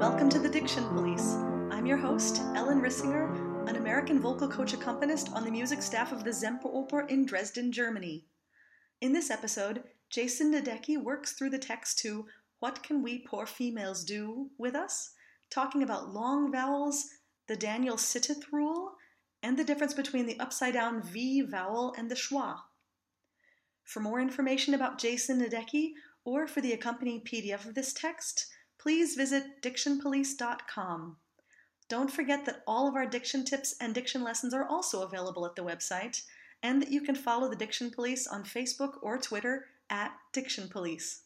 Welcome to the Diction Police. I'm your host, Ellen Rissinger, an American vocal coach accompanist on the music staff of the Semperoper in Dresden, Germany. In this episode, Jason Nedecky works through the text to What Can We Poor Females Do with us, talking about long vowels, the Daniel Sitteth rule, and the difference between the upside down V vowel and the schwa. For more information about Jason Nedecky or for the accompanying PDF of this text, please visit dictionpolice.com. Don't forget that all of our diction tips and diction lessons are also available at the website, and that you can follow the Diction Police on Facebook or Twitter at Diction Police.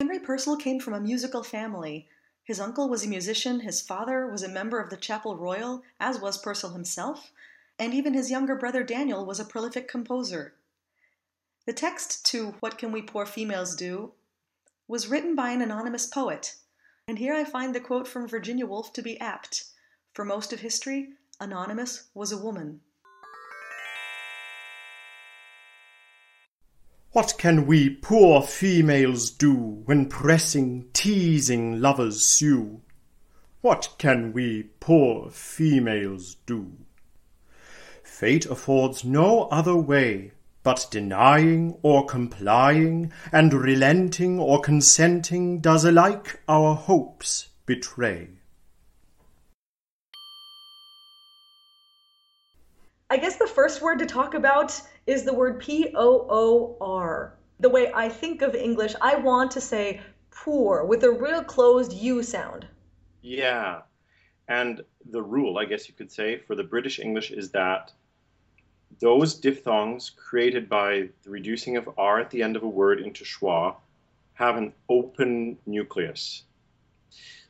Henry Purcell came from a musical family. His uncle was a musician, his father was a member of the Chapel Royal, as was Purcell himself, and even his younger brother Daniel was a prolific composer. The text to What Can We Poor Females Do was written by an anonymous poet, and here I find the quote from Virginia Woolf to be apt. For most of history, Anonymous was a woman. What can we poor females do when pressing, teasing lovers sue? What can we poor females do? Fate affords no other way but denying or complying, and relenting or consenting does alike our hopes betray. I guess the first word to talk about is the word P O O R. The way I think of English, I want to say poor with a real closed U sound. Yeah. And the rule, I guess you could say, for the British English is that those diphthongs created by the reducing of R at the end of a word into schwa have an open nucleus.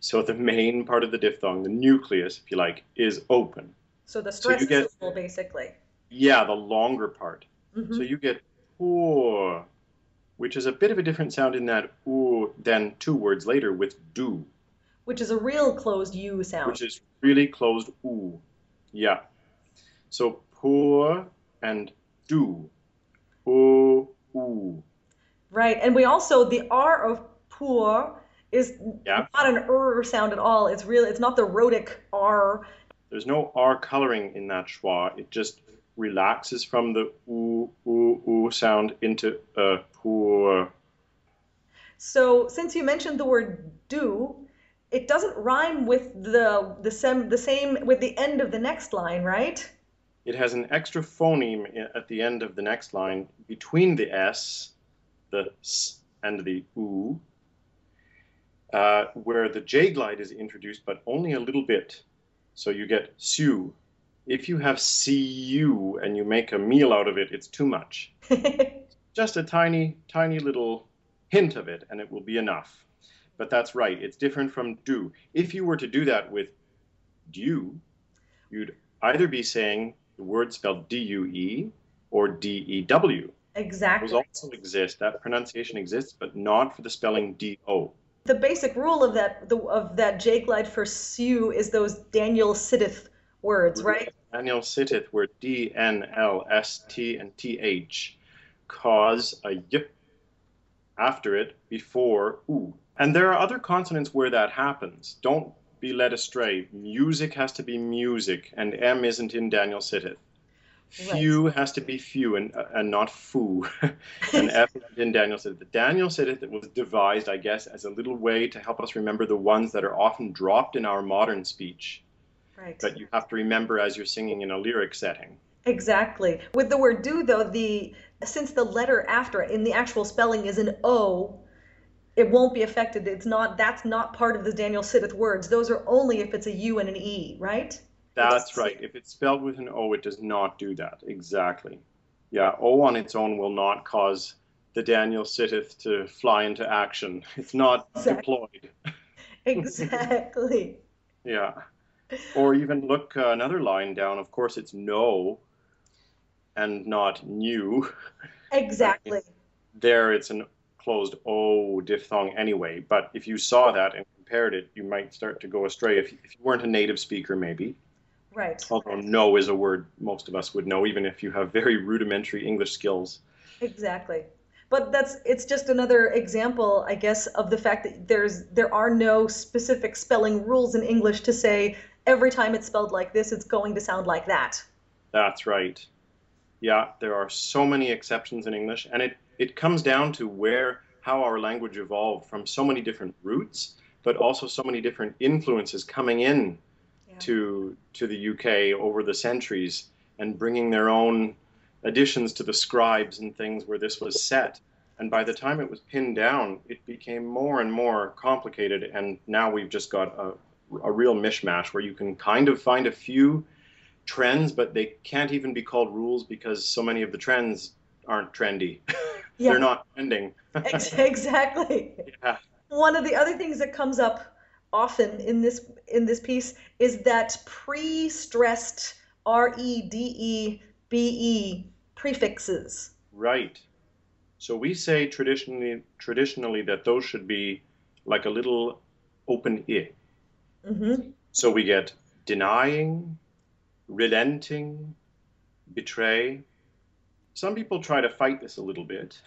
So the main part of the diphthong, the nucleus, if you like, is open. So the stress so get, syllable, basically. Yeah, the longer part. Mm-hmm. So you get poor, which is a bit of a different sound in that oo than two words later with do. Which is a real closed U sound. Which is really closed oo. Yeah. So poor and do. O, oo. Right. And we also, the R of poor is yeah. not an er sound at all. It's really, it's not the rhotic R. There's no R coloring in that schwa. It just relaxes from the oo, oo, oo sound into a poor. So since you mentioned the word do, it doesn't rhyme with the the, sem, the same with the end of the next line, right? It has an extra phoneme at the end of the next line between the S, the S, and the U, uh, where the J glide is introduced, but only a little bit. So you get Su. If you have Cu and you make a meal out of it, it's too much. Just a tiny, tiny little hint of it, and it will be enough. But that's right, it's different from do. If you were to do that with do, you'd either be saying the word spelled D-U-E or D-E-W. Exactly. Those also exist. That pronunciation exists, but not for the spelling D-O. The basic rule of that the, of that J glide for Sue is those Daniel Sitteth words, right? Daniel Sitteth, where D N L S T and T H cause a y after it before oo. And there are other consonants where that happens. Don't be led astray. Music has to be music, and M isn't in Daniel Sitteth. Few right. has to be few and, uh, and not foo. and F in Daniel Sitteth. The Daniel Sitteth was devised, I guess, as a little way to help us remember the ones that are often dropped in our modern speech. Right. That you have to remember as you're singing in a lyric setting. Exactly. With the word do, though, the since the letter after it in the actual spelling is an O, it won't be affected. It's not that's not part of the Daniel Sitteth words. Those are only if it's a U and an E, right? That's right. If it's spelled with an O, it does not do that. Exactly. Yeah, O on its own will not cause the Daniel Sitteth to fly into action. It's not exactly. deployed. exactly. yeah. Or even look uh, another line down. Of course, it's no and not new. Exactly. there, it's an closed O diphthong anyway. But if you saw that and compared it, you might start to go astray if, if you weren't a native speaker, maybe. Right. Although no is a word most of us would know, even if you have very rudimentary English skills. Exactly. but that's it's just another example i guess of the fact that there's there are no specific spelling rules in english to say every time it's spelled like this it's going to sound like that that's right yeah there are so many exceptions in english and it it comes down to where how our language evolved from so many different roots but also so many different influences coming in yeah. to to the UK over the centuries and bringing their own additions to the scribes and things where this was set. And by the time it was pinned down, it became more and more complicated. And now we've just got a, a real mishmash where you can kind of find a few trends, but they can't even be called rules because so many of the trends aren't trendy. Yeah. They're not ending. exactly. Yeah. One of the other things that comes up often in this in this piece is that pre-stressed R E D E B E prefixes. Right. So we say traditionally traditionally that those should be like a little open i. Mm-hmm. So we get denying, relenting, betray. Some people try to fight this a little bit.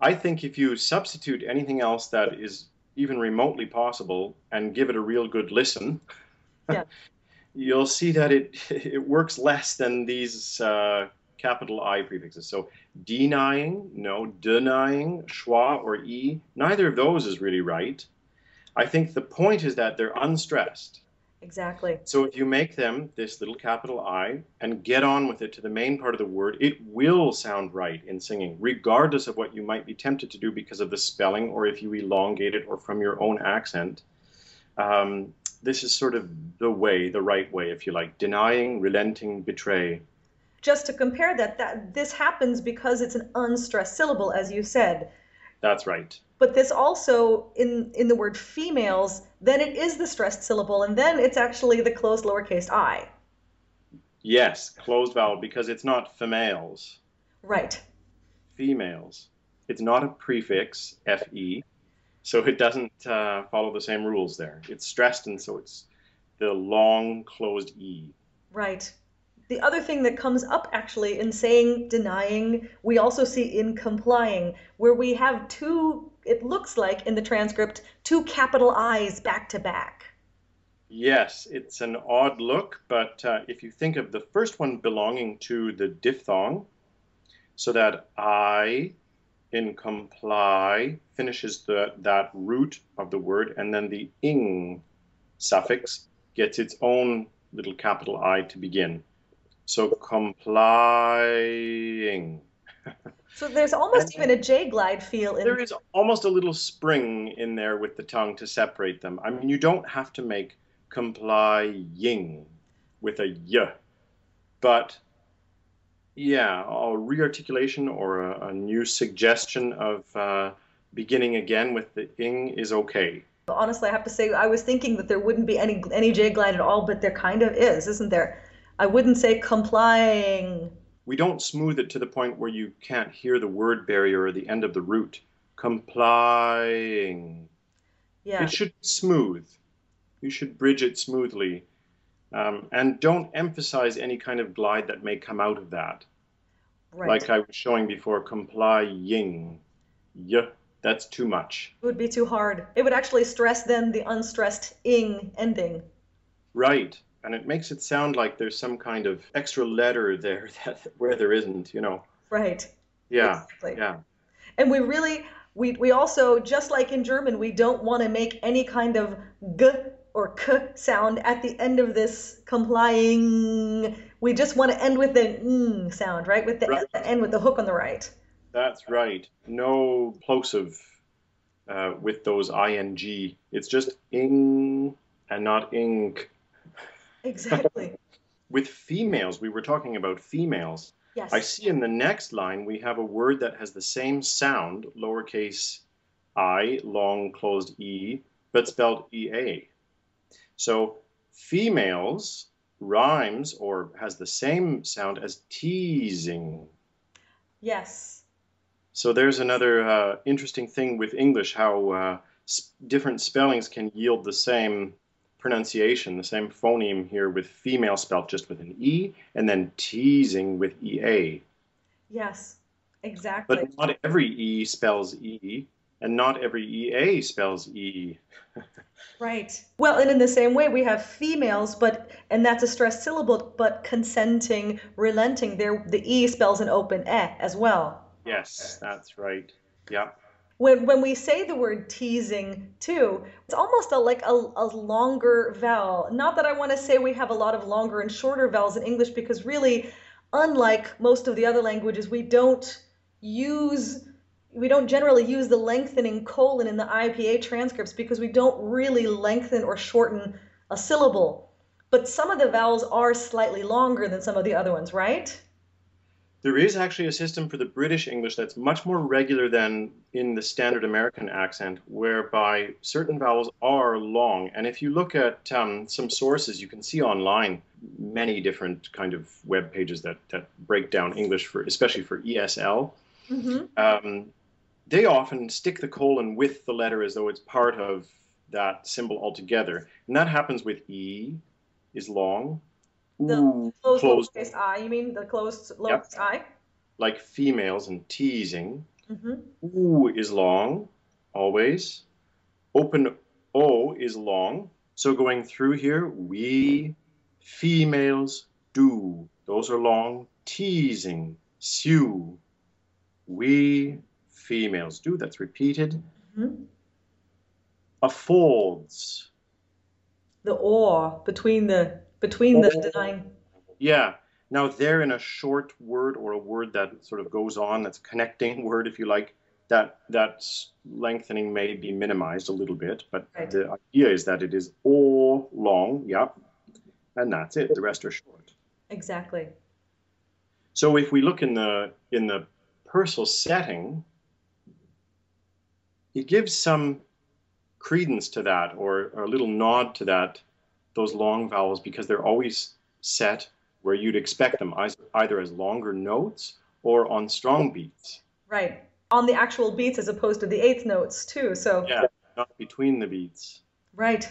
I think if you substitute anything else that is even remotely possible and give it a real good listen, yeah. you'll see that it it works less than these uh, capital I prefixes. So denying, no, denying, schwa or e, neither of those is really right. I think the point is that they're unstressed. Exactly. So if you make them this little capital I and get on with it to the main part of the word, it will sound right in singing, regardless of what you might be tempted to do because of the spelling or if you elongate it or from your own accent. Um, this is sort of the way, the right way, if you like, denying, relenting, betray. Just to compare that, that this happens because it's an unstressed syllable, as you said. That's right. But this also, in, in the word females, then it is the stressed syllable, and then it's actually the closed lowercase i. Yes, closed vowel, because it's not females. Right. Females. It's not a prefix, fe, so it doesn't uh, follow the same rules there. It's stressed, and so it's the long closed e. Right the other thing that comes up actually in saying denying, we also see in complying, where we have two, it looks like in the transcript, two capital I's back to back. Yes, it's an odd look, but uh, if you think of the first one belonging to the diphthong, so that I in comply finishes the, that root of the word, and then the ing suffix gets its own little capital I to begin. So complying. so there's almost even a J glide feel in There is almost a little spring in there with the tongue to separate them. I mean, you don't have to make complying with a y, but yeah, a rearticulation or a, a new suggestion of uh, beginning again with the ing is okay. Honestly, I have to say, I was thinking that there wouldn't be any any J glide at all, but there kind of is, isn't there? I wouldn't say complying. We don't smooth it to the point where you can't hear the word barrier or the end of the root. Complying. Yeah. It should be smooth. You should bridge it smoothly. Um, and don't emphasize any kind of glide that may come out of that. Right. Like I was showing before, complying. Yeah, that's too much. It would be too hard. It would actually stress then the unstressed ing ending. Right and it makes it sound like there's some kind of extra letter there that where there isn't, you know. Right. Yeah. Exactly. Yeah. And we really we we also just like in German, we don't want to make any kind of g or k sound at the end of this complying. We just want to end with the ng sound, right? With the, right. the end with the hook on the right. That's right. No plosive uh, with those ing. It's just ing and not ink. Exactly. With females, we were talking about females. Yes. I see in the next line we have a word that has the same sound, lowercase i, long closed e, but spelled ea. So females rhymes or has the same sound as teasing. Yes. So there's another uh, interesting thing with English how uh, different spellings can yield the same pronunciation, the same phoneme here with female spelt just with an E, and then teasing with EA. Yes, Exactly. But not every E spells E, and not every EA spells E. right. Well, and in the same way, we have females, but and that's a stressed syllable, but consenting, relenting. There, the E spells an open E as well. Yes, that's right. Yeah. When when we say the word teasing too, it's almost a, like a, a longer vowel. Not that I want to say we have a lot of longer and shorter vowels in English, because really, unlike most of the other languages, we don't use we don't generally use the lengthening colon in the IPA transcripts because we don't really lengthen or shorten a syllable. But some of the vowels are slightly longer than some of the other ones, right? There is actually a system for the British English that's much more regular than in the standard American accent, whereby certain vowels are long. And if you look at um, some sources, you can see online many different kind of web pages that, that break down English for, especially for ESL. Mm-hmm. Um, they often stick the colon with the letter as though it's part of that symbol altogether. And that happens with E is long. The Ooh, closed, closed lowercase i, you mean the closed lowercase yep. i? Like females and teasing. Mm-hmm. Ooh is long, always. Open O is long. So going through here, we females do. Those are long. Teasing, sue, we females do. That's repeated. Mm-hmm. Affolds. The or between the between the, oh. the. Yeah. Now they're in a short word or a word that sort of goes on. That's a connecting word, if you like. That that lengthening may be minimized a little bit, but right. the idea is that it is all long. Yep. And that's it. The rest are short. Exactly. So if we look in the in the Purcell setting, he gives some credence to that or, or, a little nod to that those long vowels because they're always set where you'd expect them either as longer notes or on strong beats. Right. On the actual beats as opposed to the eighth notes too so. Yeah not between the beats. Right.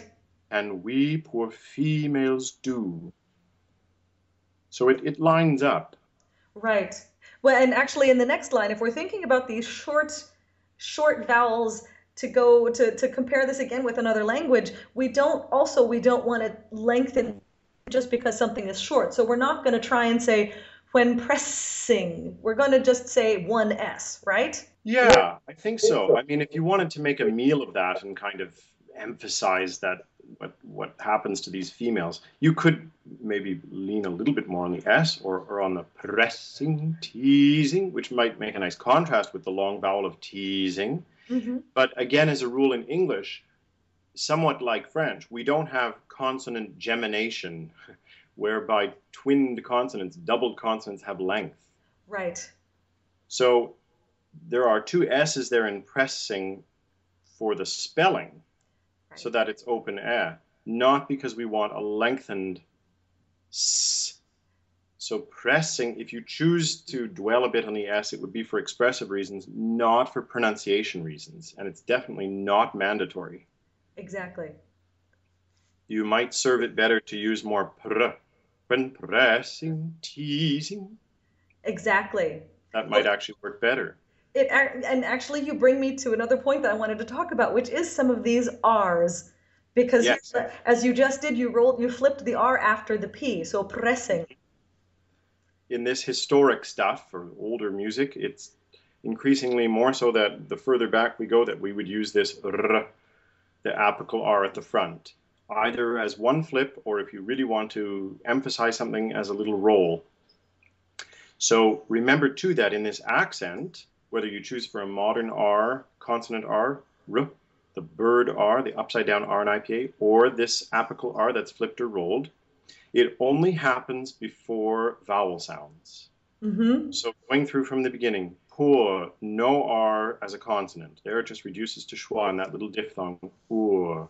And we poor females do. So it, it lines up. Right. Well, and actually, in the next line, if we're thinking about these short, short vowels to go to, to compare this again with another language, we don't also we don't want to lengthen just because something is short. So we're not going to try and say when pressing. We're going to just say one s, right? Yeah, I think so. I mean, if you wanted to make a meal of that and kind of emphasize that what what happens to these females. You could maybe lean a little bit more on the S or, or on the pressing, teasing, which might make a nice contrast with the long vowel of teasing. Mm-hmm. But again, as a rule in English, somewhat like French, we don't have consonant gemination, whereby twinned consonants, doubled consonants have length. Right. So there are two S's there in pressing for the spelling so that it's open air, not because we want a lengthened s. So pressing, if you choose to dwell a bit on the S, it would be for expressive reasons, not for pronunciation reasons. And it's definitely not mandatory. Exactly. You might serve it better to use more pr when pressing, teasing. Exactly. That might actually work better it and actually you bring me to another point that I wanted to talk about, which is some of these R's, because yes. as you just did, you rolled, you flipped the R after the P, so pressing. In this historic stuff or older music, it's increasingly more so that the further back we go, that we would use this r, the apical R at the front, either as one flip or if you really want to emphasize something as a little roll. So remember too that in this accent, whether you choose for a modern R, consonant R, R, the bird R, the upside down R in IPA, or this apical R that's flipped or rolled, it only happens before vowel sounds. Mm-hmm. So going through from the beginning, poor, no R as a consonant. There it just reduces to schwa in that little diphthong, poor.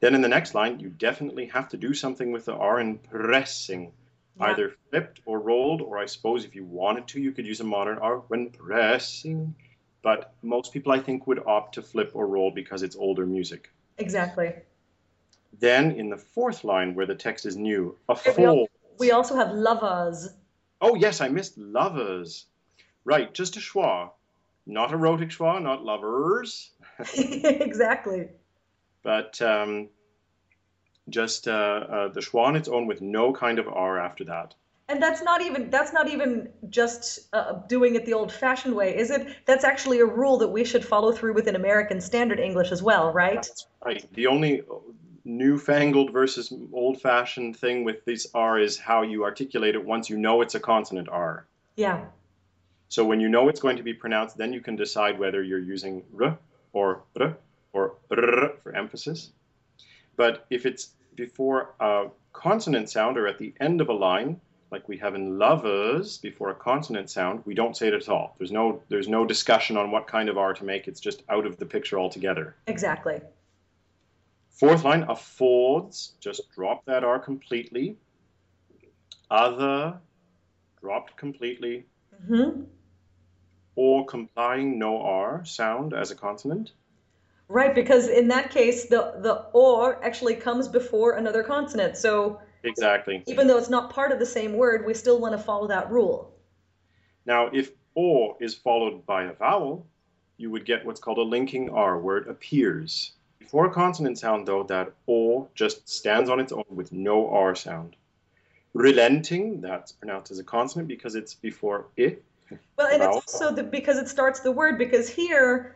Then in the next line, you definitely have to do something with the R in pressing yeah. either flipped or rolled, or I suppose if you wanted to, you could use a modern R when pressing. But most people, I think, would opt to flip or roll because it's older music. Exactly. Then in the fourth line, where the text is new, a fold. We also have lovers. Oh, yes, I missed lovers. Right, just a schwa. Not a rhotic schwa, not lovers, exactly. but um, just uh, uh, the schwa on its own with no kind of R after that. And that's not even that's not even just uh, doing it the old-fashioned way, is it? That's actually a rule that we should follow through with in American Standard English as well, right? That's right. The only newfangled versus old-fashioned thing with this R is how you articulate it once you know it's a consonant R. Yeah. So when you know it's going to be pronounced, then you can decide whether you're using r or r or r for emphasis. But if it's before a consonant sound or at the end of a line, like we have in lovers before a consonant sound, we don't say it at all. There's no there's no discussion on what kind of R to make. It's just out of the picture altogether. Exactly. Fourth line, affords, just drop that R completely. Other, dropped completely. hmm Or complying, no R sound as a consonant. Right, because in that case, the the or actually comes before another consonant. So Exactly. even though it's not part of the same word, we still want to follow that rule. Now, if or is followed by a vowel, you would get what's called a linking R, where it appears. Before a consonant sound, though, that O just stands on its own with no R sound. Relenting, that's pronounced as a consonant because it's before it. Well, and it's also the, because it starts the word. Because here,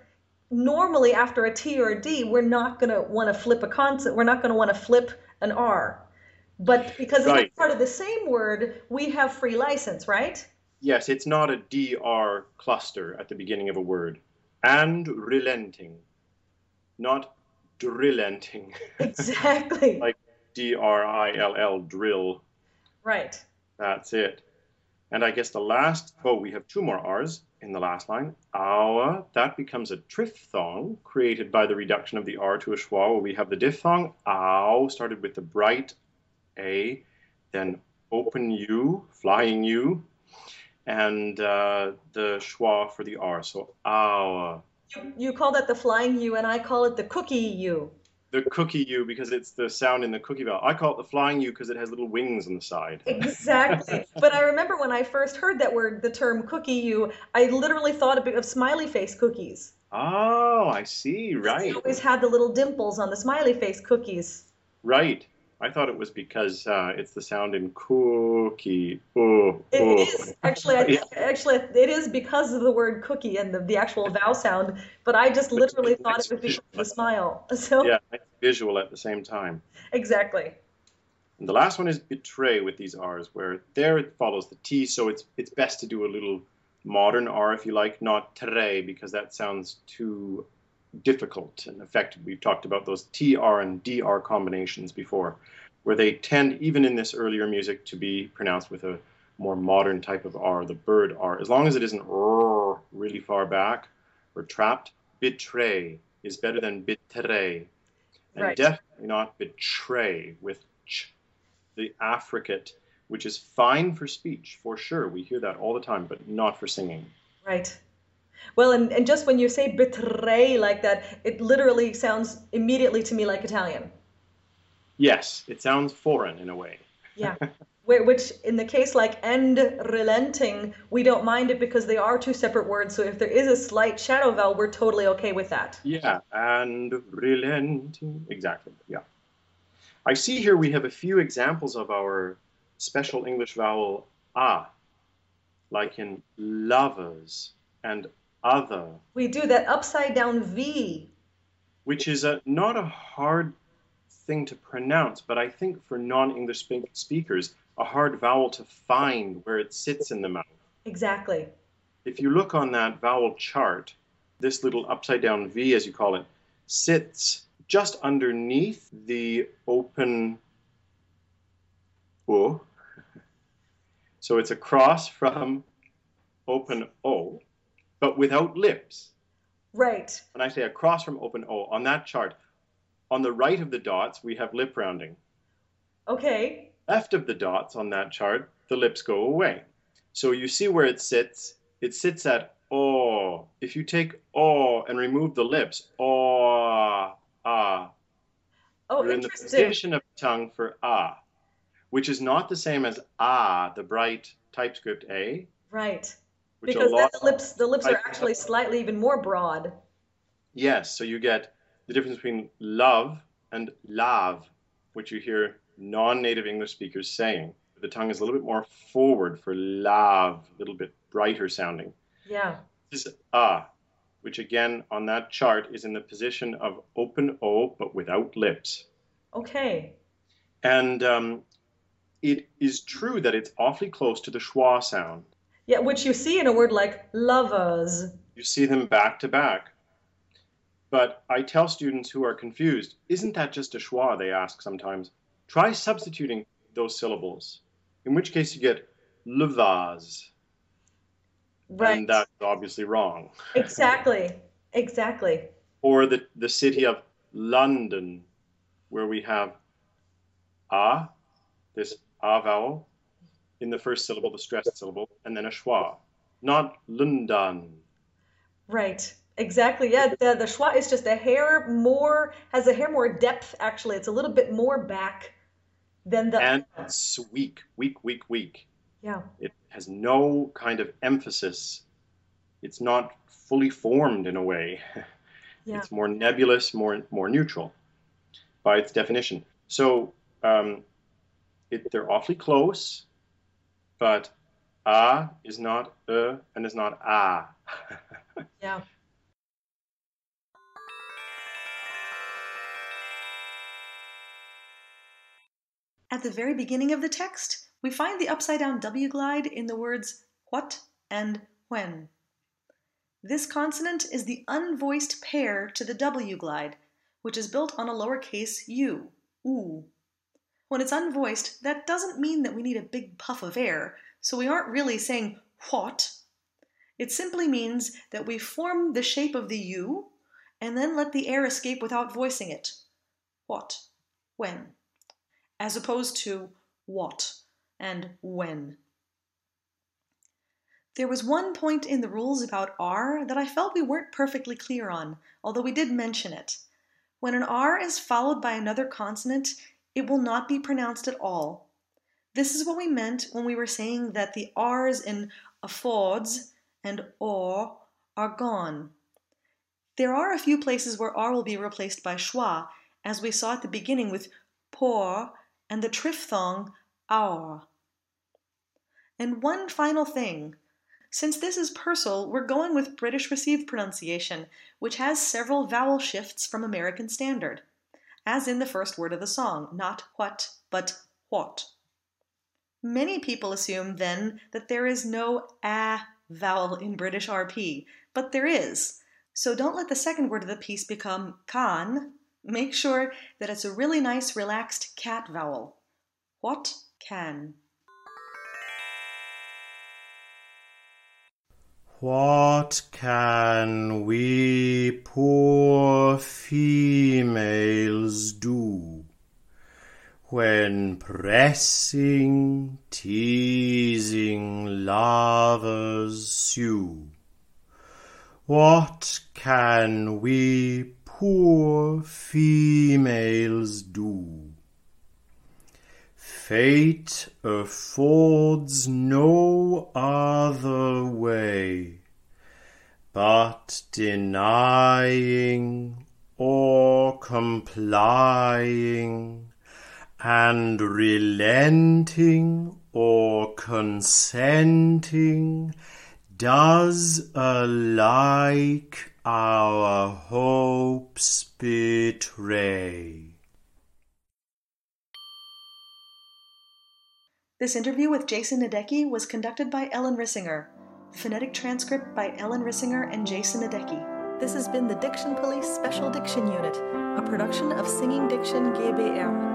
normally after a T or a D, we're not going to want to flip a consonant. We're not going to want to flip an R. But because Right. it's part of the same word, we have free license, right? Yes, it's not a DR cluster at the beginning of a word. And relenting, not drillenting. Exactly. Like D R I L L, drill. right. That's it. And I guess the last, oh, we have two more R's in the last line. Our, that becomes a triphthong created by the reduction of the R to a schwa, where we have the diphthong. Ow, started with the bright A, then open U, flying U, and uh, the schwa for the R. So our. You, you call that the flying U, and I call it the cookie U. The cookie U because it's the sound in the cookie vowel. I call it the flying U because it has little wings on the side. Exactly. but I remember when I first heard that word, the term cookie U, I literally thought a bit of smiley face cookies. Oh, I see. They Right. always had the little dimples on the smiley face cookies. Right. I thought it was because uh, it's the sound in cookie. Oh, It oh. is actually, I, actually, it is because of the word cookie and the, the actual vowel sound. But I just literally thought it was because of the smile. So Yeah, visual at the same time. exactly. And the last one is betray with these R's, where there it follows the T, so it's it's best to do a little modern R if you like, not tre, because that sounds too difficult and effective. We've talked about those TR and DR combinations before, where they tend, even in this earlier music, to be pronounced with a more modern type of R, the bird R. As long as it isn't R really far back or trapped, betray is better than betray. And Right. definitely not betray with ch, the affricate, which is fine for speech, for sure. We hear that all the time, but not for singing. Right. Well, and, and just when you say betray like that, it literally sounds immediately to me like Italian. Yes, it sounds foreign in a way. Yeah. Which, in the case like end relenting, we don't mind it because they are two separate words. So if there is a slight shadow vowel, we're totally okay with that. Yeah, and relenting. Exactly, yeah. I see here we have a few examples of our special English vowel a, like in lovers and other, We do that upside down V. which is a, not a hard thing to pronounce, but I think for non English speakers, a hard vowel to find where it sits in the mouth. Exactly. If you look on that vowel chart, this little upside down V, as you call it, sits just underneath the open O. So it's across from open O, but without lips. Right. When I say across from open O, on that chart, on the right of the dots, we have lip rounding. Okay. Left of the dots on that chart, the lips go away. So you see where it sits. It sits at O. If you take O and remove the lips, O, ah, Oh, you're in the position of the tongue for ah, which is not the same as ah, the bright TypeScript A, Right. Which because then the lips the lips are actually slightly even more broad. Yes, so you get the difference between love and love, which you hear non-native English speakers saying. The tongue is a little bit more forward for love, a little bit brighter sounding. Yeah. This is ah, which again on that chart is in the position of open O but without lips. Okay. And um, it is true that it's awfully close to the schwa sound. Yeah, which you see in a word like lovers. You see them back to back. But I tell students who are confused, isn't that just a schwa? They ask sometimes. Try substituting those syllables, in which case you get le vase, Right. and that's obviously wrong. Exactly. Exactly. Or the, the city of London, where we have a, this a vowel, in the first syllable, the stressed syllable, and then a schwa, not London. Right. Exactly. Yeah, the the schwa is just a hair more has a hair more depth actually. It's a little bit more back than the And it's weak, weak, weak, weak. Yeah. It has no kind of emphasis. It's not fully formed in a way. Yeah. It's more nebulous, more more neutral by its definition. So um, it, they're awfully close, but a is not a and is not a. Yeah. At the very beginning of the text, we find the upside down W glide in the words what and when. This consonant is the unvoiced pair to the W glide, which is built on a lowercase u, oo. When it's unvoiced, that doesn't mean that we need a big puff of air, so we aren't really saying what. It simply means that we form the shape of the U and then let the air escape without voicing it. What? When? As opposed to what and when. There was one point in the rules about R that I felt we weren't perfectly clear on, although we did mention it. When an R is followed by another consonant, it will not be pronounced at all. This is what we meant when we were saying that the R's in affords and or are gone. There are a few places where R will be replaced by schwa, as we saw at the beginning with poor and the triphthong our. And one final thing. Since this is Purcell, we're going with British Received pronunciation, which has several vowel shifts from American Standard, as in the first word of the song, not what, but what. Many people assume then that there is no a vowel in British RP, but there is. So don't let the second word of the piece become can. Make sure that it's a really nice, relaxed cat vowel. What can? What can we poor females do when pressing, teasing lovers sue? What can we poor females do? Fate affords no other way but denying or complying and relenting or consenting does alike our hopes betray. This interview with Jason Nedecky was conducted by Ellen Rissinger. Phonetic transcript by Ellen Rissinger and Jason Nedecky. This has been the Diction Police Special Diction Unit, a production of Singing Diction GBR.